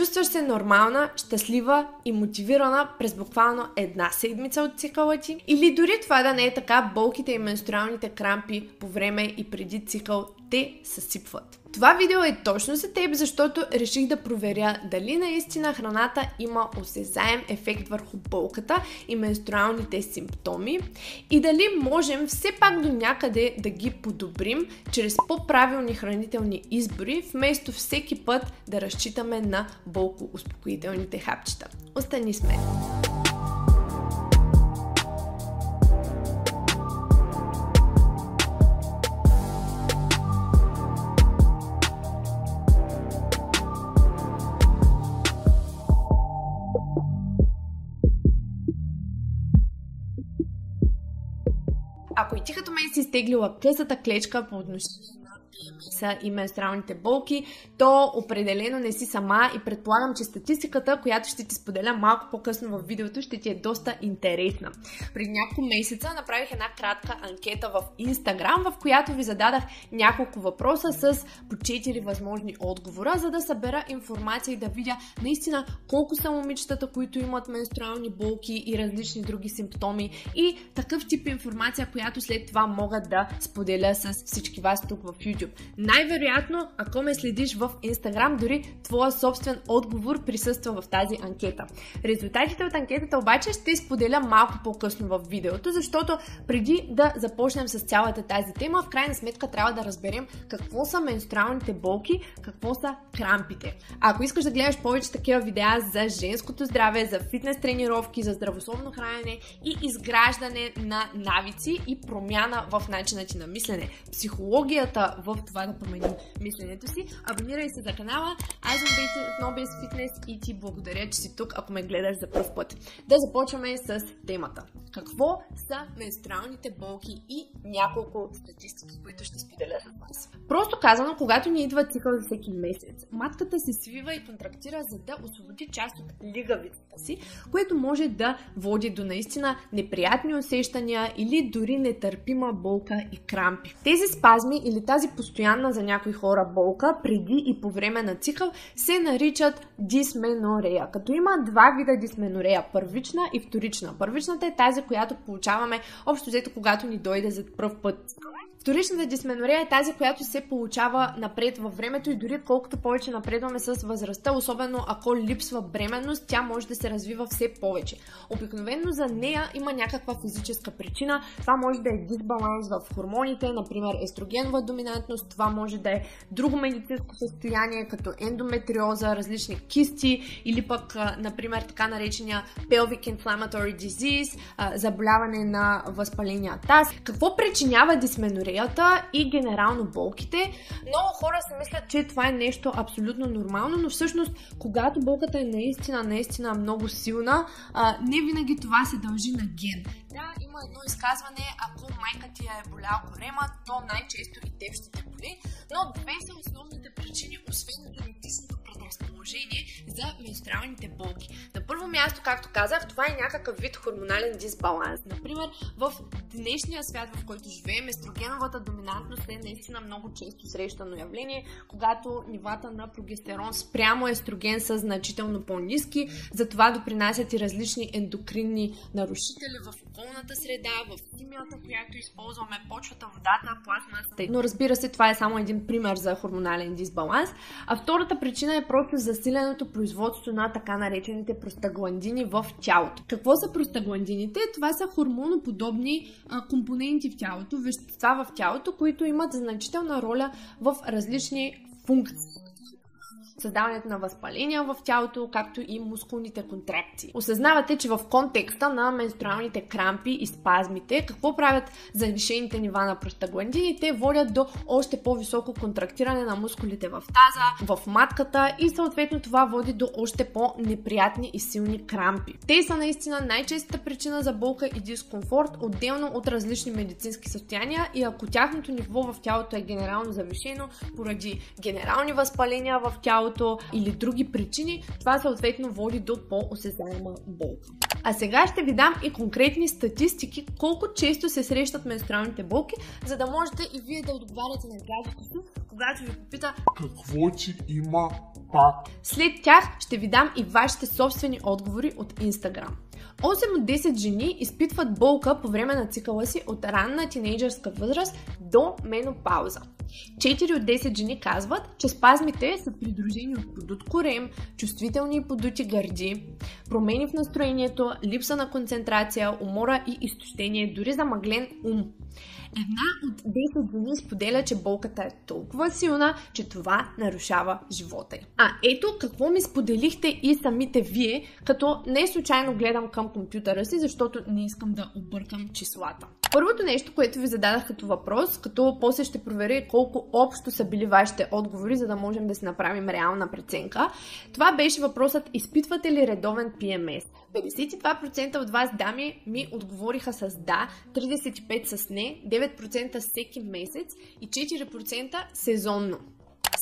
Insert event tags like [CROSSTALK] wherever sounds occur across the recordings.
Чувстваш се нормална, щастлива и мотивирана през буквално една седмица от цикъла ти? Или дори това да не е така, болките и менструалните крампи по време и преди цикъл те съсипват. Това видео е точно за теб, защото реших да проверя дали наистина храната има осезаем ефект върху болката и менструалните симптоми и дали можем все пак до някъде да ги подобрим чрез по-правилни хранителни избори, вместо всеки път да разчитаме на болко-успокоителните хапчета. Остани с мен! Изтеглила късата клечка по отношение са и менструалните болки, то определено не си сама и предполагам, че статистиката, която ще ти споделя малко по-късно в видеото, ще ти е доста интересна. Преди няколко месеца направих една кратка анкета в Instagram, в която ви зададах няколко въпроса с по 4 възможни отговора, за да събера информация и да видя наистина колко са момичетата, които имат менструални болки и различни други симптоми и такъв тип информация, която след това мога да споделя с всички вас тук в YouTube. Най-вероятно, ако ме следиш в Instagram, дори твоя собствен отговор присъства в тази анкета. Резултатите от анкетата обаче ще споделя малко по-късно в видеото, защото преди да започнем с цялата тази тема, в крайна сметка трябва да разберем какво са менструалните болки, какво са крампите. Ако искаш да гледаш повече такива видеа за женското здраве, за фитнес тренировки, за здравословно хранене и изграждане на навици и промяна в начина ти на мислене, психологията в това да променим мисленето си. Абонирай се за канала. Аз съм Нобес Фитнес и ти благодаря, че си тук, ако ме гледаш за първ път. Да започваме с темата. Какво са менструалните болки и няколко от статистики, които ще споделя с вас. Просто казано, когато ни идва цикъл за всеки месец, матката се свива и контрактира, за да освободи част от лигавицата си, което може да води до наистина неприятни усещания или дори нетърпима болка и крампи. Тези спазми или тази постоянна за някои хора болка преди и по време на цикъл се наричат дисменорея. Като има два вида дисменорея първична и вторична. Първичната е тази, която получаваме общо взето, когато ни дойде за първ път Вторичната дисменорея е тази, която се получава напред във времето и дори колкото повече напредваме с възрастта, особено ако липсва бременност, тя може да се развива все повече. Обикновено за нея има някаква физическа причина. Това може да е дисбаланс в хормоните, например естрогенова доминантност, това може да е друго медицинско състояние, като ендометриоза, различни кисти или пък, например, така наречения pelvic inflammatory disease, заболяване на възпаления таз. Какво причинява дисменорея? диареята и генерално болките. Много хора си мислят, че това е нещо абсолютно нормално, но всъщност, когато болката е наистина, наистина много силна, не винаги това се дължи на ген. Да, има едно изказване, ако майка ти е болял корема, то най-често и теб ще те боли, но две са основните причини, освен генетичното предразположение за менструалните болки. На първо място, както казах, това е някакъв вид хормонален дисбаланс. Например, в днешния свят, в който живеем, естрогеновата доминантност е наистина много често срещано явление, когато нивата на прогестерон спрямо естроген са значително по-низки, затова допринасят и различни ендокринни нарушители в околната среда, в химията, която използваме, почвата, водата, пластмасата. Но разбира се, това е само един пример за хормонален дисбаланс. А втората причина е просто засиленото производство на така наречените простагландини в тялото. Какво са простагландините? Това са хормоноподобни а, компоненти в тялото, вещества в тялото, които имат значителна роля в различни функции създаването на възпаления в тялото, както и мускулните контракции. Осъзнавате, че в контекста на менструалните крампи и спазмите, какво правят завишените нива на простагландините, водят до още по-високо контрактиране на мускулите в таза, в матката и съответно това води до още по-неприятни и силни крампи. Те са наистина най-честата причина за болка и дискомфорт, отделно от различни медицински състояния и ако тяхното ниво в тялото е генерално завишено поради генерални възпаления в тялото, тялото или други причини, това съответно води до по-осезаема болка. А сега ще ви дам и конкретни статистики колко често се срещат менструалните болки, за да можете и вие да отговаряте на гражданите, когато ви попита какво ти има Да. След тях ще ви дам и вашите собствени отговори от Instagram. 8 от 10 жени изпитват болка по време на цикъла си от ранна тинейджърска възраст до менопауза. 4 от 10 жени казват, че спазмите са придружени от подут корем, чувствителни и подути гърди, промени в настроението, липса на концентрация, умора и изтощение, дори замъглен ум. Една от 10 жени споделя, че болката е толкова силна, че това нарушава живота й. А ето какво ми споделихте и самите вие, като не случайно гледам към компютъра си, защото не искам да объркам числата. Първото нещо, което ви зададах като въпрос, като после ще проверя колко общо са били вашите отговори, за да можем да си направим реална преценка, това беше въпросът изпитвате ли редовен PMS? 52% от вас дами ми отговориха с да, 35% с не, 9% всеки месец и 4% сезонно.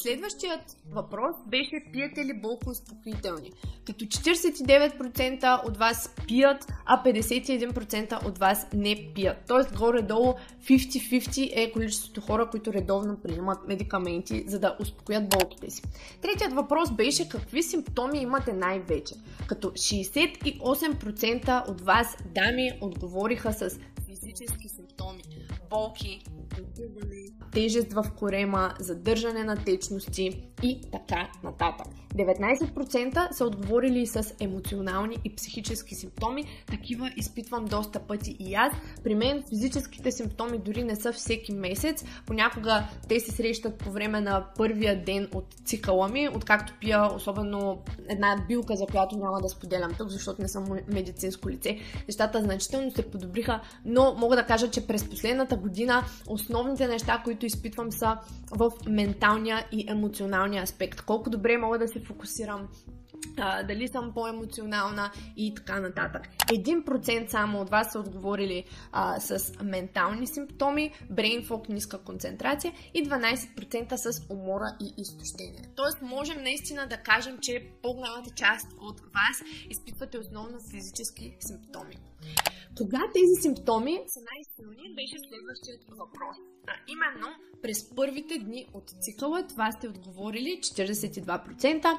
Следващият въпрос беше пиете ли болкоуспокоителни? Като 49% от вас пият, а 51% от вас не пият. Тоест горе-долу 50-50 е количеството хора, които редовно приемат медикаменти, за да успокоят болките си. Третият въпрос беше какви симптоми имате най-вече. Като 68% от вас дами отговориха с физически симптоми. Болки, тежест в корема, задържане на течности и така нататък. 19% са отговорили с емоционални и психически симптоми. Такива изпитвам доста пъти и аз. При мен физическите симптоми дори не са всеки месец. Понякога те се срещат по време на първия ден от цикъла ми, откакто пия особено една билка, за която няма да споделям тук, защото не съм медицинско лице. Нещата значително се подобриха, но мога да кажа, че през последната година основните неща, които изпитвам са в менталния и емоционалния аспект. Колко добре мога да се фокусирам, дали съм по-емоционална и така нататък. 1% само от вас са отговорили а, с ментални симптоми, brain fog, ниска концентрация и 12% с умора и изтощение. Тоест можем наистина да кажем, че по-голямата част от вас изпитвате основно физически симптоми. Кога тези симптоми са най-силни, беше следващият въпрос. А именно, през първите дни от цикъла, това сте отговорили 42%,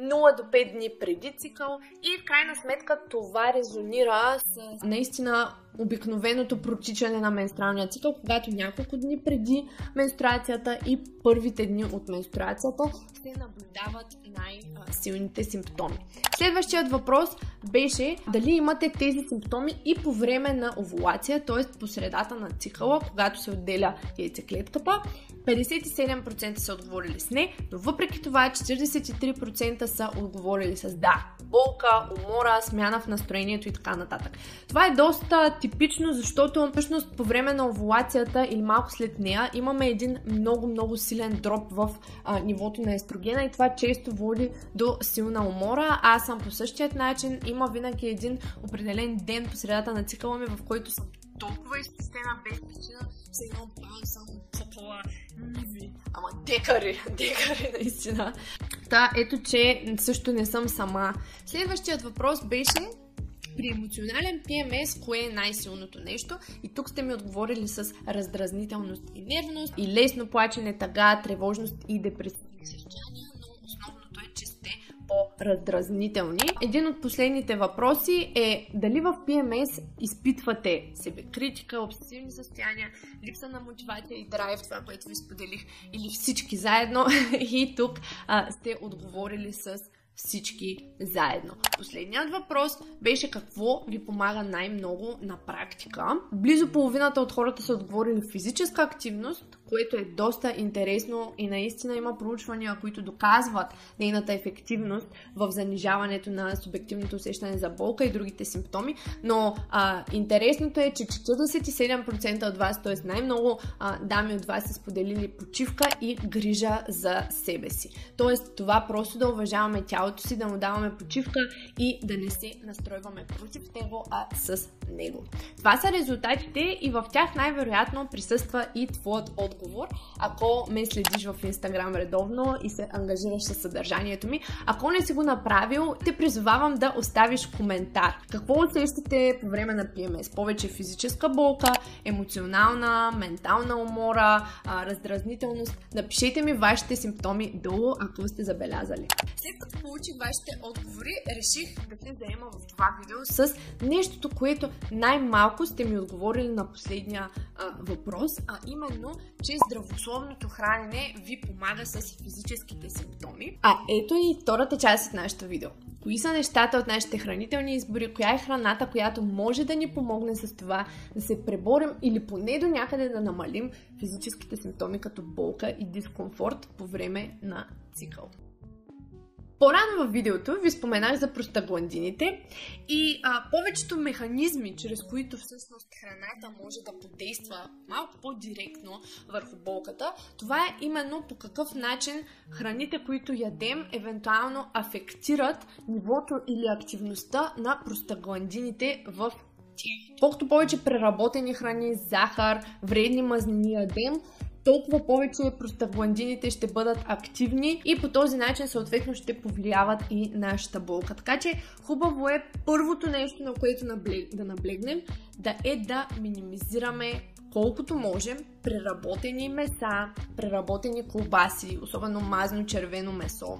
0 до 5 дни преди цикъл и в крайна сметка това резонира с наистина обикновеното протичане на менструалния цикъл, когато няколко дни преди менструацията и първите дни от менструацията се наблюдават най-силните симптоми. Следващият въпрос беше дали имате тези симптоми и по време на овулация, т.е. по средата на цикъла, когато се отделя яйцеклетката. 57% са отговорили с не, но въпреки това 43% са отговорили с да. Болка, умора, смяна в настроението и така нататък. Това е доста типично, защото всъщност по време на овулацията или малко след нея имаме един много-много силен дроп в а, нивото на естрогена и това често води до силна умора. Аз съм по същият начин. Има винаги един определен ден по средата на цикъла ми, в който съм толкова изпустена без причина, се имам план само цъкала ниви. Ама декари, [LAUGHS] декари наистина. Та, ето, че също не съм сама. Следващият въпрос беше при емоционален PMS, кое е най-силното нещо? И тук сте ми отговорили с раздразнителност и нервност, и лесно плачене, тъга, тревожност и депресивни състояния, но основното е, че сте по-раздразнителни. Един от последните въпроси е дали в PMS изпитвате себе критика, обсесивни състояния, липса на мотивация и драйв, това, което ви споделих, или всички заедно. [LAUGHS] И тук а, сте отговорили с всички заедно. Последният въпрос беше какво ви помага най-много на практика. Близо половината от хората са отговорили физическа активност, което е доста интересно и наистина има проучвания, които доказват нейната ефективност в занижаването на субективното усещане за болка и другите симптоми, но а, интересното е, че 47% от вас, т.е. най-много а, дами от вас са споделили почивка и грижа за себе си. Тоест това просто да уважаваме тялото си, да му даваме почивка и да не се настройваме против него, а с него. Това са резултатите и в тях най-вероятно присъства и твоят отговор отговор, ако ме следиш в Инстаграм редовно и се ангажираш с съдържанието ми. Ако не си го направил, те призовавам да оставиш коментар. Какво усещате по време на PMS? Повече физическа болка, емоционална, ментална умора, раздразнителност. Напишете ми вашите симптоми долу, ако сте забелязали. След като получих вашите отговори, реших да се заема в това видео с нещото, което най-малко сте ми отговорили на последния а, въпрос, а именно, че здравословното хранене ви помага с физическите симптоми. А ето и втората част от нашето видео. Кои са нещата от нашите хранителни избори, коя е храната, която може да ни помогне с това да се преборим или поне до някъде да намалим физическите симптоми като болка и дискомфорт по време на цикъл. По-рано в видеото ви споменах за простагландините и а, повечето механизми, чрез които всъщност храната може да подейства малко по-директно върху болката, това е именно по какъв начин храните, които ядем, евентуално афектират нивото или активността на простагландините в Колкото повече преработени храни, захар, вредни мазнини ядем, толкова повече простагландините ще бъдат активни и по този начин съответно ще повлияват и нашата болка. Така че хубаво е първото нещо, на което да наблегнем, да е да минимизираме колкото можем преработени меса, преработени колбаси, особено мазно червено месо,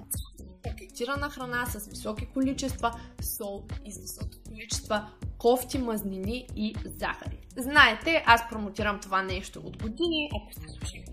пакетирана храна с високи количества сол и с високи количества кофти, мазнини и захари. Знаете, аз промотирам това нещо от години. Ако сте слушали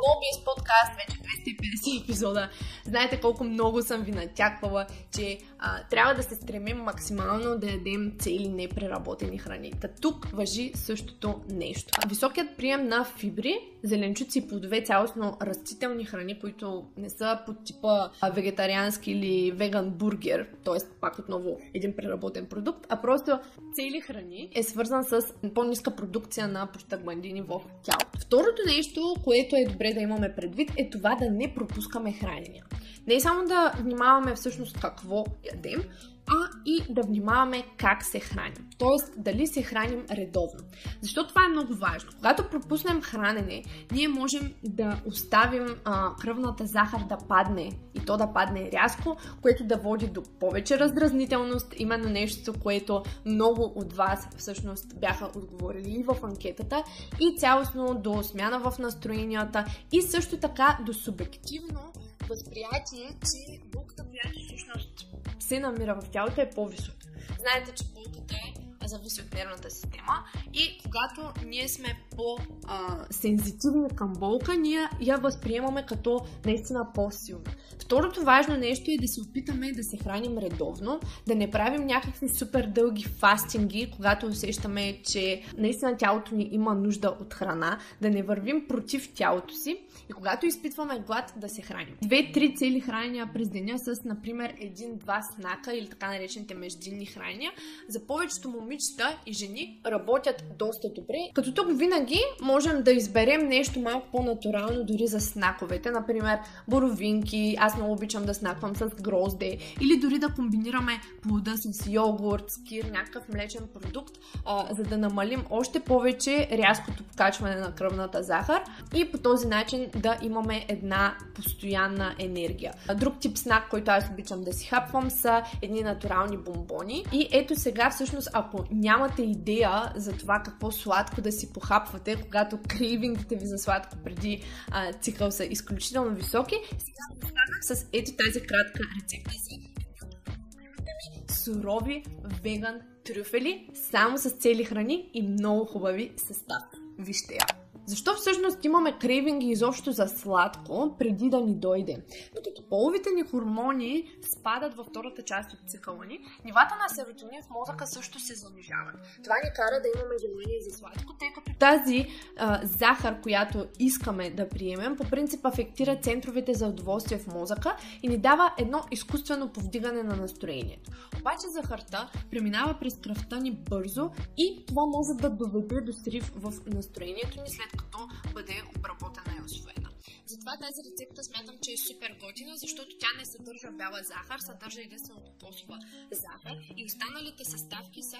Лобиес подкаст, вече 250 епизода. Знаете колко много съм ви натяквала, че а, трябва да се стремим максимално да ядем цели непреработени храни. Та тук въжи същото нещо. Високият прием на фибри, зеленчуци плодове, цялостно растителни храни, които не са под типа вегетариански или веган бургер, т.е. пак отново един преработен продукт, а просто цели храни е свързан с по-ниска продукция на простагландини в тялото. Второто нещо, което е добре да имаме предвид, е това да не пропускаме хранения. Не само да внимаваме всъщност какво ядем, а и да внимаваме как се храним. Тоест, дали се храним редовно. Защо това е много важно? Когато пропуснем хранене, ние можем да оставим а, кръвната захар да падне и то да падне рязко, което да води до повече раздразнителност, именно нещо, което много от вас всъщност бяха отговорили и в анкетата, и цялостно до смяна в настроенията и също така до субективно възприятие, че булката, която всъщност се намира в тялото е по-висока. Знаете, че булката зависи от нервната система и когато ние сме по-сензитивни към болка, ние я възприемаме като наистина по-силна. Второто важно нещо е да се опитаме да се храним редовно, да не правим някакви супер дълги фастинги, когато усещаме, че наистина тялото ни има нужда от храна, да не вървим против тялото си и когато изпитваме глад, да се храним. Две-три цели хранения през деня с, например, един-два снака или така наречените междинни хранения, за повечето момичета и жени работят доста добре. Като тук винаги можем да изберем нещо малко по-натурално дори за снаковете, например боровинки, аз много обичам да снаквам с грозде или дори да комбинираме плода с йогурт, скир, някакъв млечен продукт, а, за да намалим още повече рязкото покачване на кръвната захар и по този начин да имаме една постоянна енергия. Друг тип снак, който аз обичам да си хапвам са едни натурални бомбони и ето сега всъщност ако нямате идея за това какво сладко да си похапвате, когато кривингите ви за сладко преди а, цикъл са изключително високи, сега с ето тази кратка рецепта за сурови веган трюфели, само с цели храни и много хубави съставки. Вижте я! Защо всъщност имаме крейвинги изобщо за сладко, преди да ни дойде? Докато половите ни хормони спадат във втората част от цикъла ни, нивата на серотонин в мозъка също се занижават. Това ни кара да имаме желание за сладко, тъй като тази а, захар, която искаме да приемем, по принцип афектира центровете за удоволствие в мозъка и ни дава едно изкуствено повдигане на настроението. Обаче захарта преминава през кръвта ни бързо и това може да доведе до срив в настроението ни след като бъде обработена и освоена. Затова тази рецепта смятам, че е супер готина, защото тя не съдържа бяла захар, съдържа единствено кокосова захар и останалите съставки са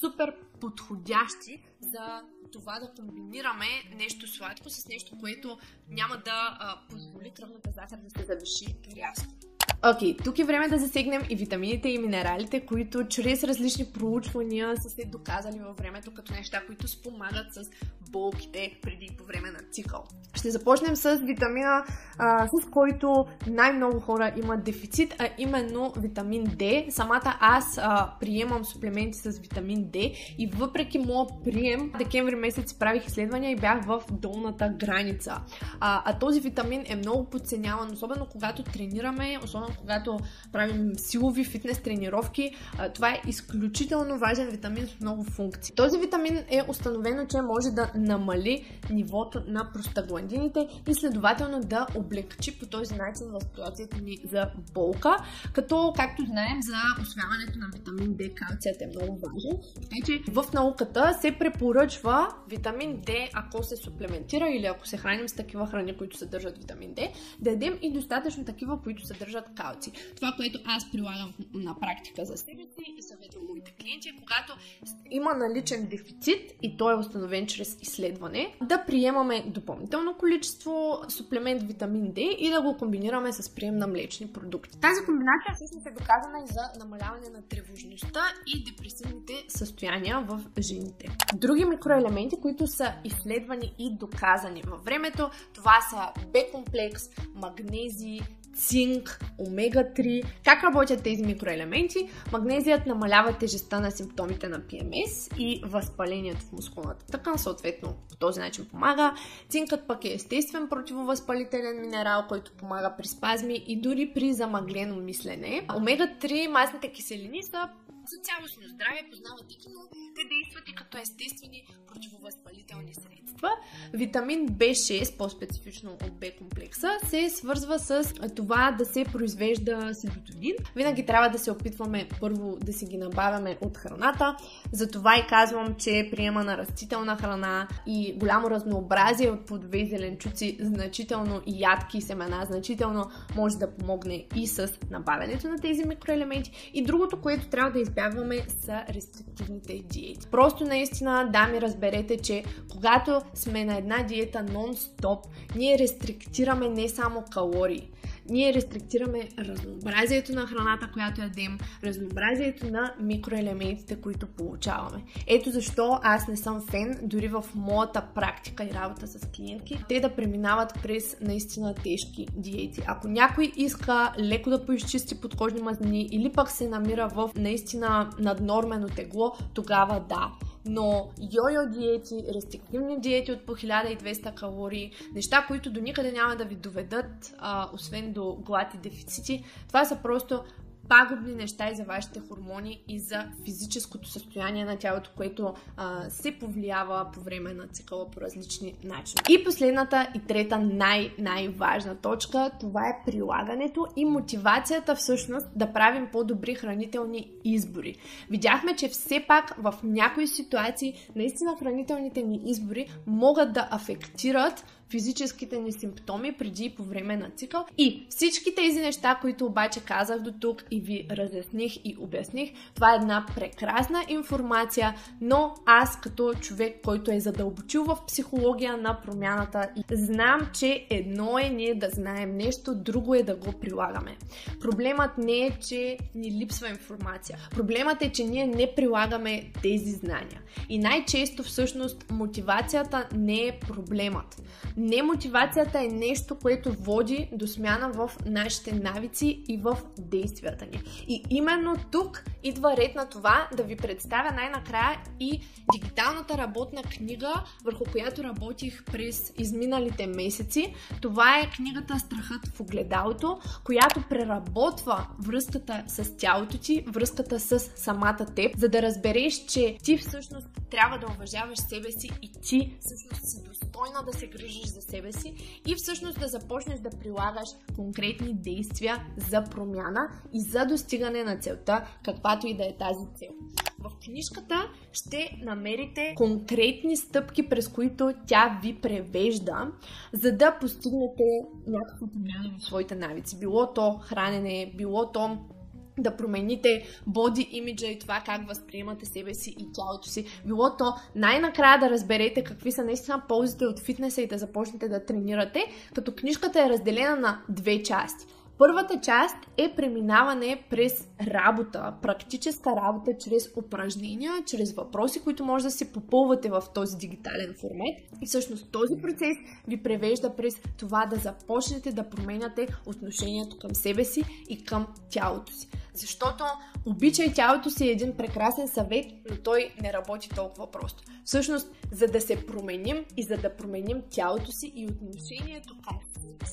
супер подходящи за това да комбинираме нещо сладко с нещо, което няма да а, позволи кръвната захар да се завиши рязко. Окей, okay, тук е време да засегнем и витамините и минералите, които чрез различни проучвания са се доказали във времето като неща, които спомагат с болките преди и по време на цикъл. Ще започнем с витамина, а, с който най-много хора имат дефицит, а именно витамин D. Самата аз а, приемам суплементи с витамин D и въпреки моя прием, декември месец правих изследвания и бях в долната граница. А, а този витамин е много подценяван, особено когато тренираме, особено когато правим силови фитнес тренировки. А, това е изключително важен витамин с много функции. Този витамин е установено, че може да намали нивото на простагландините и следователно да облегчи по този начин възприятието ни за болка, като, както знаем, за освяването на витамин D калцият е много важен. Така че в науката се препоръчва витамин D, ако се суплементира или ако се храним с такива храни, които съдържат витамин D, да ядем и достатъчно такива, които съдържат калци. Това, което аз прилагам на практика за себе си и съветвам моите клиенти, е когато има наличен дефицит и той е установен чрез да приемаме допълнително количество суплемент витамин D и да го комбинираме с прием на млечни продукти. Тази комбинация всъщност е доказана и за намаляване на тревожността и депресивните състояния в жените. Други микроелементи, които са изследвани и доказани във времето, това са B-комплекс, магнези, цинк, омега-3. Как работят тези микроелементи? Магнезият намалява тежестта на симптомите на ПМС и възпалението в мускулната тъкан, съответно по този начин помага. Цинкът пък е естествен противовъзпалителен минерал, който помага при спазми и дори при замъглено мислене. Омега-3 масните киселини са за цялостно здраве, познавате ги, но те действат и като естествени противовъзпалителни средства. Витамин B6, по-специфично от B комплекса, се свързва с това да се произвежда серотонин. Винаги трябва да се опитваме първо да си ги набавяме от храната. Затова и казвам, че приема на растителна храна и голямо разнообразие от плодове и зеленчуци, значително и ядки семена, значително може да помогне и с набавянето на тези микроелементи. И другото, което трябва да избягваме са рестриктивните диети. Просто наистина да ми разберете, че когато сме на една диета нон-стоп, ние рестриктираме не само калории, ние рестриктираме разнообразието на храната, която ядем, разнообразието на микроелементите, които получаваме. Ето защо аз не съм фен, дори в моята практика и работа с клиентки, те да преминават през наистина тежки диети. Ако някой иска леко да поизчисти подкожни мазнини или пък се намира в наистина наднормено тегло, тогава да но йо-йо диети, рестриктивни диети от по 1200 калории, неща, които до никъде няма да ви доведат, а, освен до глад и дефицити, това са просто пагубни неща и за вашите хормони и за физическото състояние на тялото, което а, се повлиява по време на цикъла по различни начини. И последната и трета най-най-важна точка, това е прилагането и мотивацията всъщност да правим по-добри хранителни избори. Видяхме, че все пак в някои ситуации наистина хранителните ни избори могат да афектират физическите ни симптоми преди и по време на цикъл. И всички тези неща, които обаче казах до тук и ви разясних и обясних, това е една прекрасна информация, но аз като човек, който е задълбочил в психология на промяната знам, че едно е ние да знаем нещо, друго е да го прилагаме. Проблемът не е, че ни липсва информация. Проблемът е, че ние не прилагаме тези знания. И най-често всъщност мотивацията не е проблемът. Немотивацията е нещо, което води до смяна в нашите навици и в действията ни. И именно тук идва ред на това да ви представя най-накрая и дигиталната работна книга, върху която работих през изминалите месеци. Това е книгата Страхът в огледалото, която преработва връзката с тялото ти, връзката с самата теб, за да разбереш, че ти всъщност трябва да уважаваш себе си и ти всъщност си достойна да се грижиш за себе си и всъщност да започнеш да прилагаш конкретни действия за промяна и за достигане на целта, каквато и да е тази цел. В книжката ще намерите конкретни стъпки, през които тя ви превежда, за да постигнете някакво промяна в своите навици. Било то хранене, било то да промените боди имиджа и това как възприемате себе си и тялото си. Било то най-накрая да разберете какви са наистина ползите от фитнеса и да започнете да тренирате, като книжката е разделена на две части. Първата част е преминаване през работа, практическа работа, чрез упражнения, чрез въпроси, които може да се попълвате в този дигитален формат. И всъщност този процес ви превежда през това да започнете да променяте отношението към себе си и към тялото си. Защото обичай тялото си е един прекрасен съвет, но той не работи толкова просто. Всъщност, за да се променим и за да променим тялото си и отношението към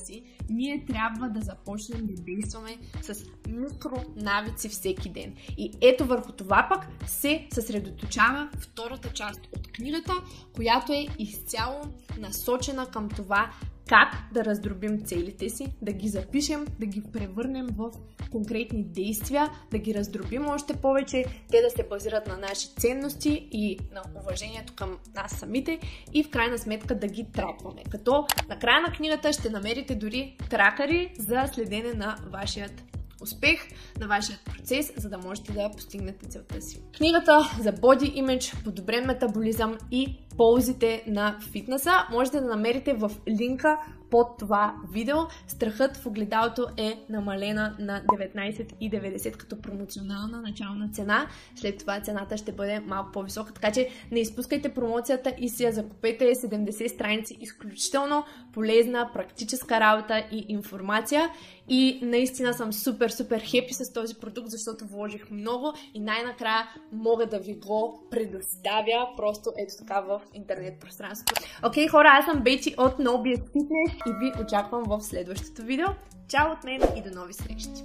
си, ние трябва да започнем да действаме с микронавици всеки ден. И ето върху това пък се съсредоточава втората част от книгата, която е изцяло насочена към това как да раздробим целите си, да ги запишем, да ги превърнем в конкретни действия, да ги раздробим още повече, те да се базират на наши ценности и на уважението към нас самите и в крайна сметка да ги тракваме. Като на края на книгата ще намерите дори тракари за следене на вашият успех на вашия процес, за да можете да постигнете целта си. Книгата за body image, подобрен метаболизъм и ползите на фитнеса можете да намерите в линка под това видео. Страхът в огледалото е намалена на 19,90 като промоционална начална цена. След това цената ще бъде малко по-висока, така че не изпускайте промоцията и си я закупете 70 страници. Изключително полезна, практическа работа и информация. И наистина съм супер, супер хепи с този продукт, защото вложих много и най-накрая мога да ви го предоставя просто ето така в интернет пространството. Окей, okay, хора, аз съм Бети от No Fitness и ви очаквам в следващото видео. Чао от мен и до нови срещи!